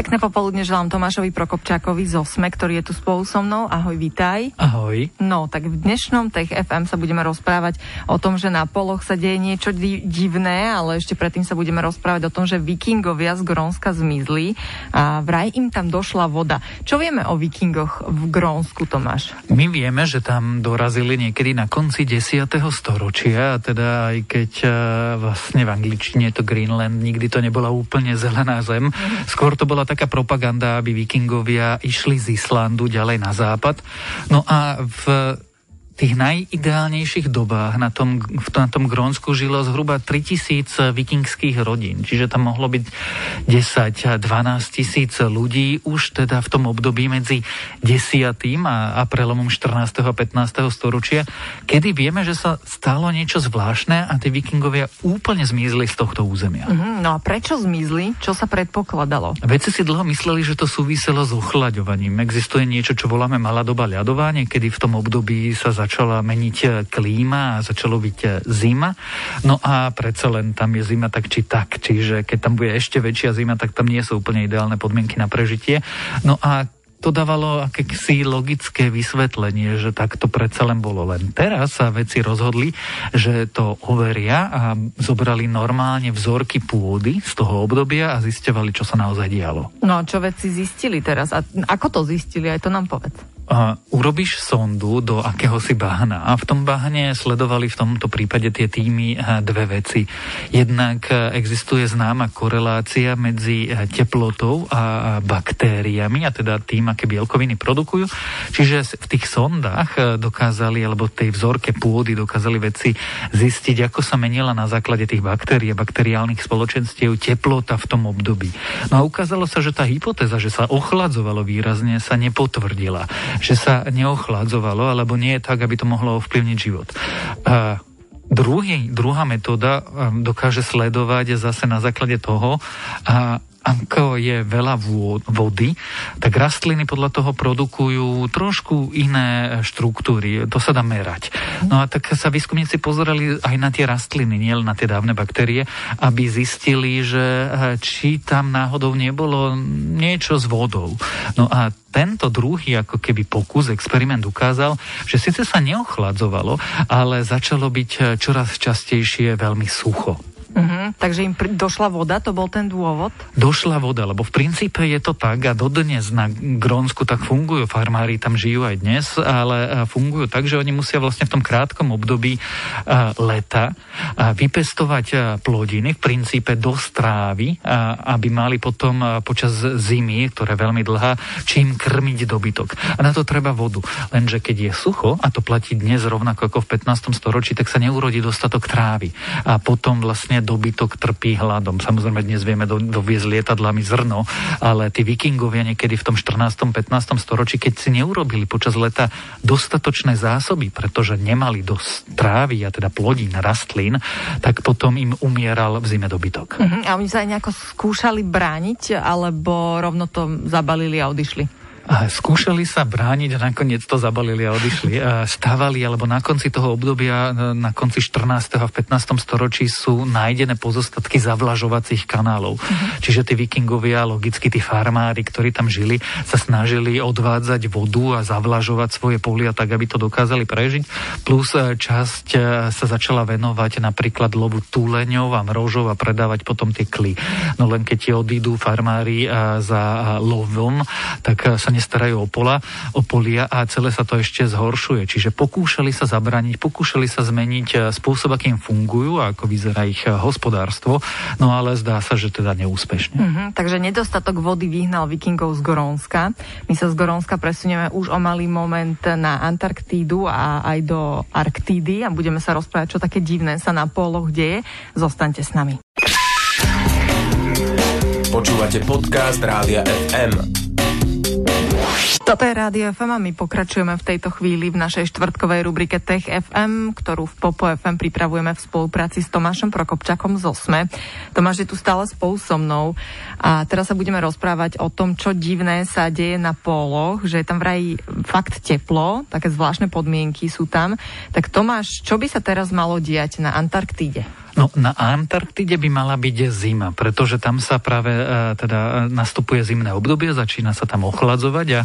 Pekné popoludne želám Tomášovi Prokopčákovi z OSME, ktorý je tu spolu so mnou. Ahoj, vitaj. Ahoj. No, tak v dnešnom Tech FM sa budeme rozprávať o tom, že na poloch sa deje niečo di- divné, ale ešte predtým sa budeme rozprávať o tom, že vikingovia z Grónska zmizli a vraj im tam došla voda. Čo vieme o vikingoch v Grónsku, Tomáš? My vieme, že tam dorazili niekedy na konci 10. storočia, a teda aj keď uh, vlastne v angličtine je to Greenland, nikdy to nebola úplne zelená zem. Skôr to bola taká propaganda, aby vikingovia išli z Islandu ďalej na západ. No a v tých najideálnejších dobách na tom, na tom Grónsku žilo zhruba 3000 vikingských rodín, čiže tam mohlo byť 10-12 tisíc ľudí už teda v tom období medzi 10. a, a prelomom 14. a 15. storočia, kedy vieme, že sa stalo niečo zvláštne a tí vikingovia úplne zmizli z tohto územia. Mhm, no a prečo zmizli? Čo sa predpokladalo? Vedci si dlho mysleli, že to súviselo s ochlaďovaním. Existuje niečo, čo voláme malá doba ľadovanie, kedy v tom období sa začala meniť e, klíma a začalo byť e, zima. No a predsa len tam je zima tak či tak, čiže keď tam bude ešte väčšia zima, tak tam nie sú úplne ideálne podmienky na prežitie. No a to dávalo akési logické vysvetlenie, že tak to predsa len bolo. Len teraz sa veci rozhodli, že to overia a zobrali normálne vzorky pôdy z toho obdobia a zisťovali, čo sa naozaj dialo. No a čo vedci zistili teraz? A ako to zistili? Aj to nám povedz. Urobíš sondu do akéhosi bahna a v tom bahne sledovali v tomto prípade tie týmy uh, dve veci. Jednak uh, existuje známa korelácia medzi uh, teplotou a baktériami a teda tým, aké bielkoviny produkujú. Čiže v tých sondách dokázali, alebo tej vzorke pôdy dokázali vedci zistiť, ako sa menila na základe tých baktérií bakteriálnych spoločenstiev teplota v tom období. No a ukázalo sa, že tá hypotéza, že sa ochladzovalo výrazne, sa nepotvrdila že sa neochladzovalo, alebo nie je tak, aby to mohlo ovplyvniť život. A druhý, druhá metóda dokáže sledovať zase na základe toho, a ako je veľa vody, tak rastliny podľa toho produkujú trošku iné štruktúry. To sa dá merať. No a tak sa výskumníci pozerali aj na tie rastliny, nie len na tie dávne baktérie, aby zistili, že či tam náhodou nebolo niečo s vodou. No a tento druhý ako keby pokus, experiment ukázal, že síce sa neochladzovalo, ale začalo byť čoraz častejšie veľmi sucho. Uh-huh, takže im pr- došla voda, to bol ten dôvod? Došla voda, lebo v princípe je to tak a dodnes na Grónsku tak fungujú, farmári tam žijú aj dnes, ale fungujú tak, že oni musia vlastne v tom krátkom období uh, leta uh, vypestovať uh, plodiny, v princípe do strávy, aby mali potom počas zimy, ktorá je veľmi dlhá, čím krmiť dobytok. A na to treba vodu. Lenže keď je sucho, a to platí dnes rovnako ako v 15. storočí, tak sa neurodí dostatok trávy. A potom vlastne dobytok trpí hladom. Samozrejme, dnes vieme do, doviezť lietadlami zrno, ale tí vikingovia niekedy v tom 14. 15. storočí, keď si neurobili počas leta dostatočné zásoby, pretože nemali dosť trávy, a teda plodín, rastlín, tak potom im umieral v zime dobytok. Uh-huh. A oni sa aj nejako skúšali brániť, alebo rovno to zabalili a odišli? A skúšali sa brániť a nakoniec to zabalili a odišli. A stávali, alebo na konci toho obdobia, na konci 14. a 15. storočí sú nájdené pozostatky zavlažovacích kanálov. Uh-huh. Čiže tí vikingovia, logicky tí farmári, ktorí tam žili, sa snažili odvádzať vodu a zavlažovať svoje polia tak, aby to dokázali prežiť. Plus časť sa začala venovať napríklad lovu túleňov a mrožov a predávať potom tie kly. No len keď odídu farmári za lovom, tak sa nestarajú o pola, o polia a celé sa to ešte zhoršuje. Čiže pokúšali sa zabraniť, pokúšali sa zmeniť e, spôsob, akým fungujú a ako vyzerá ich e, hospodárstvo, no ale zdá sa, že teda neúspešne. Mm-hmm, takže nedostatok vody vyhnal vikingov z Gorónska. My sa z Gorónska presunieme už o malý moment na Antarktídu a aj do Arktídy a budeme sa rozprávať, čo také divné sa na poloch deje. Zostaňte s nami. Počúvate podcast Rádia FM. Toto je Rádio FM a my pokračujeme v tejto chvíli v našej štvrtkovej rubrike Tech FM, ktorú v Popo FM pripravujeme v spolupráci s Tomášom Prokopčakom z Osme. Tomáš je tu stále spolu so mnou a teraz sa budeme rozprávať o tom, čo divné sa deje na póloch, že je tam vraj fakt teplo, také zvláštne podmienky sú tam. Tak Tomáš, čo by sa teraz malo diať na Antarktíde? No na Antarktide by mala byť zima, pretože tam sa práve e, teda nastupuje zimné obdobie, začína sa tam ochladzovať a,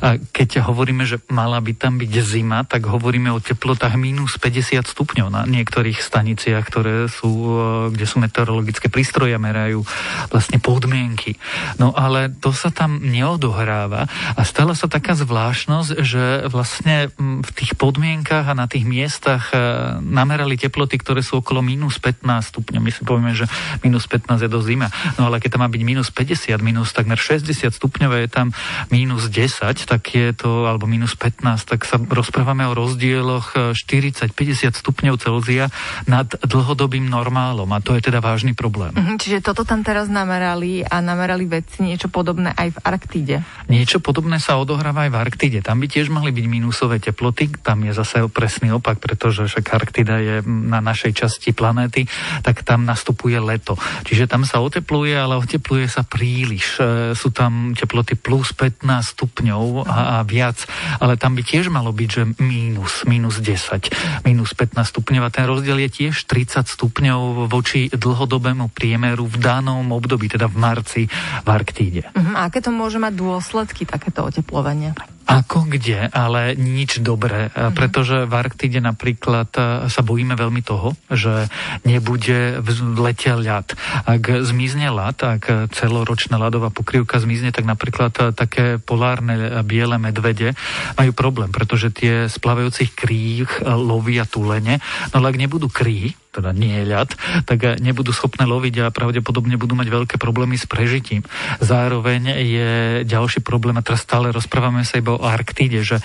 a keď hovoríme, že mala by tam byť zima, tak hovoríme o teplotách minus 50 stupňov na niektorých staniciach, ktoré sú, e, kde sú meteorologické prístroje a merajú vlastne podmienky. No ale to sa tam neodohráva a stala sa taká zvláštnosť, že vlastne v tých podmienkach a na tých miestach e, namerali teploty, ktoré sú okolo minus 50 15 stupňov. My si povieme, že minus 15 je do zima. No ale keď tam má byť minus 50, minus takmer 60 stupňov je tam minus 10, tak je to, alebo minus 15, tak sa rozprávame o rozdieloch 40-50 stupňov Celzia nad dlhodobým normálom. A to je teda vážny problém. Mhm, čiže toto tam teraz namerali a namerali vedci niečo podobné aj v Arktíde. Niečo podobné sa odohráva aj v Arktíde. Tam by tiež mohli byť minusové teploty. Tam je zase presný opak, pretože však Arktida je na našej časti planéty teploty, tak tam nastupuje leto. Čiže tam sa otepluje, ale otepluje sa príliš. E, sú tam teploty plus 15 stupňov a, a viac, ale tam by tiež malo byť, že mínus, mínus 10, mínus 15 stupňov a ten rozdiel je tiež 30 stupňov voči dlhodobému priemeru v danom období, teda v marci v Arktíde. Uh-huh. A aké to môže mať dôsledky, takéto oteplovanie? Ako kde, ale nič dobré, mm-hmm. pretože v Arktide napríklad e, sa bojíme veľmi toho, že nebude v lete ľad. Ak zmizne ľad, ak celoročná ľadová pokrývka zmizne, tak napríklad e, také polárne biele medvede majú problém, pretože tie splavajúcich kríh lovia tulene, no ale ak nebudú kríhy, teda nie je ľad, tak nebudú schopné loviť a pravdepodobne budú mať veľké problémy s prežitím. Zároveň je ďalší problém, a teraz stále rozprávame sa iba o Arktíde, že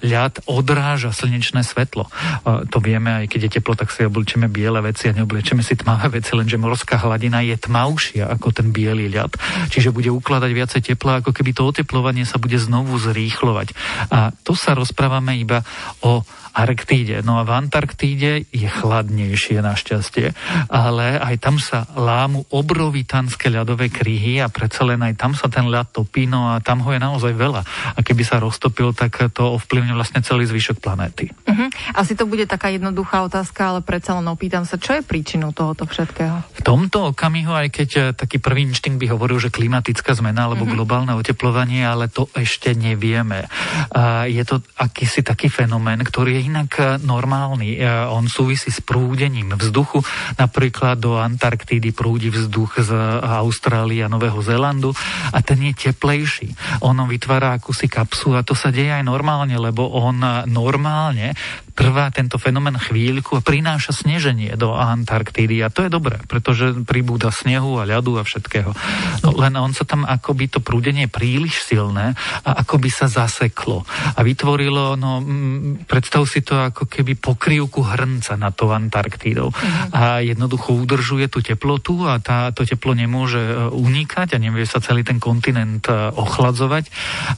ľad odráža slnečné svetlo. To vieme, aj keď je teplo, tak si obličeme biele veci a neobličeme si tmavé veci, lenže morská hladina je tmavšia ako ten biely ľad. Čiže bude ukladať viacej tepla, ako keby to oteplovanie sa bude znovu zrýchlovať. A to sa rozprávame iba o Arktíde. No a v Antarktíde je chladnejšie našťastie, ale aj tam sa lámu obrovitanské ľadové kryhy a predsa len aj tam sa ten ľad topí, no a tam ho je naozaj veľa. A keby sa roztopil, tak to ovplyvňuje vlastne celý zvyšok planéty. Uh-huh. Asi to bude taká jednoduchá otázka, ale predsa len opýtam sa, čo je príčinou tohoto všetkého? V tomto okamihu, aj keď eh, taký prvý inštinkt by hovoril, že klimatická zmena alebo uh-huh. globálne oteplovanie, ale to ešte nevieme. A je to akýsi taký fenomén, ktorý je je inak e, normálny. E, on súvisí s prúdením vzduchu. Napríklad do Antarktídy prúdi vzduch z Austrálie a Nového Zélandu a ten je teplejší. On vytvára akúsi kapsu a to sa deje aj normálne, lebo on normálne trvá tento fenomén chvíľku a prináša sneženie do Antarktídy. A to je dobré, pretože pribúda snehu a ľadu a všetkého. No, len on sa tam akoby to prúdenie je príliš silné a akoby sa zaseklo. A vytvorilo, no predstav si to ako keby pokrývku hrnca na to Antarktídou. Uh-huh. A jednoducho udržuje tú teplotu a tá, to teplo nemôže e, unikať a nevie sa celý ten kontinent e, ochladzovať.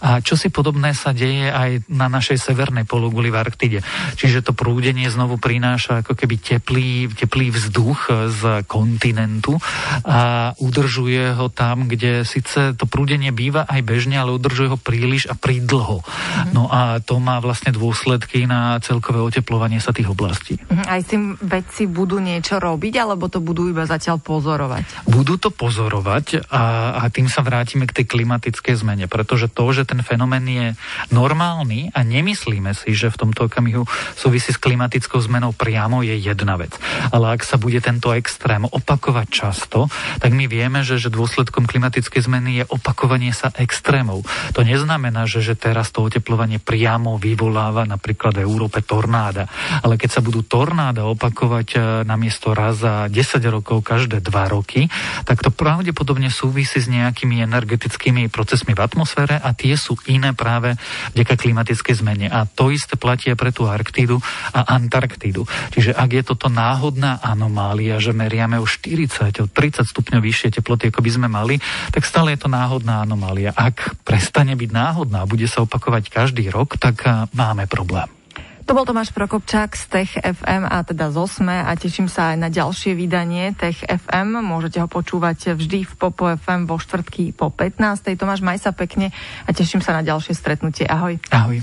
A čo si podobné sa deje aj na našej severnej pologuli v Arktide. Čiže že to prúdenie znovu prináša ako keby teplý, teplý vzduch z kontinentu a udržuje ho tam, kde síce to prúdenie býva aj bežne, ale udržuje ho príliš a pridlho. Mm-hmm. No a to má vlastne dôsledky na celkové oteplovanie sa tých oblastí. Mm-hmm. Aj s tým vedci budú niečo robiť, alebo to budú iba zatiaľ pozorovať? Budú to pozorovať a, a tým sa vrátime k tej klimatickej zmene, pretože to, že ten fenomén je normálny a nemyslíme si, že v tomto okamihu súvisí s klimatickou zmenou priamo, je jedna vec. Ale ak sa bude tento extrém opakovať často, tak my vieme, že, že dôsledkom klimatickej zmeny je opakovanie sa extrémov. To neznamená, že, že teraz to oteplovanie priamo vyvoláva napríklad v Európe tornáda. Ale keď sa budú tornáda opakovať e, namiesto raz za 10 rokov každé 2 roky, tak to pravdepodobne súvisí s nejakými energetickými procesmi v atmosfére a tie sú iné práve vďaka klimatickej zmene. A to isté platí pre tú Arktidu Arktídu a Antarktídu. Čiže ak je toto náhodná anomália, že meriame o 40, o 30 stupňov vyššie teploty, ako by sme mali, tak stále je to náhodná anomália. Ak prestane byť náhodná a bude sa opakovať každý rok, tak máme problém. To bol Tomáš Prokopčák z Tech FM a teda z Osme a teším sa aj na ďalšie vydanie Tech FM. Môžete ho počúvať vždy v Popo FM vo štvrtky po 15. Tomáš, maj sa pekne a teším sa na ďalšie stretnutie. Ahoj. Ahoj.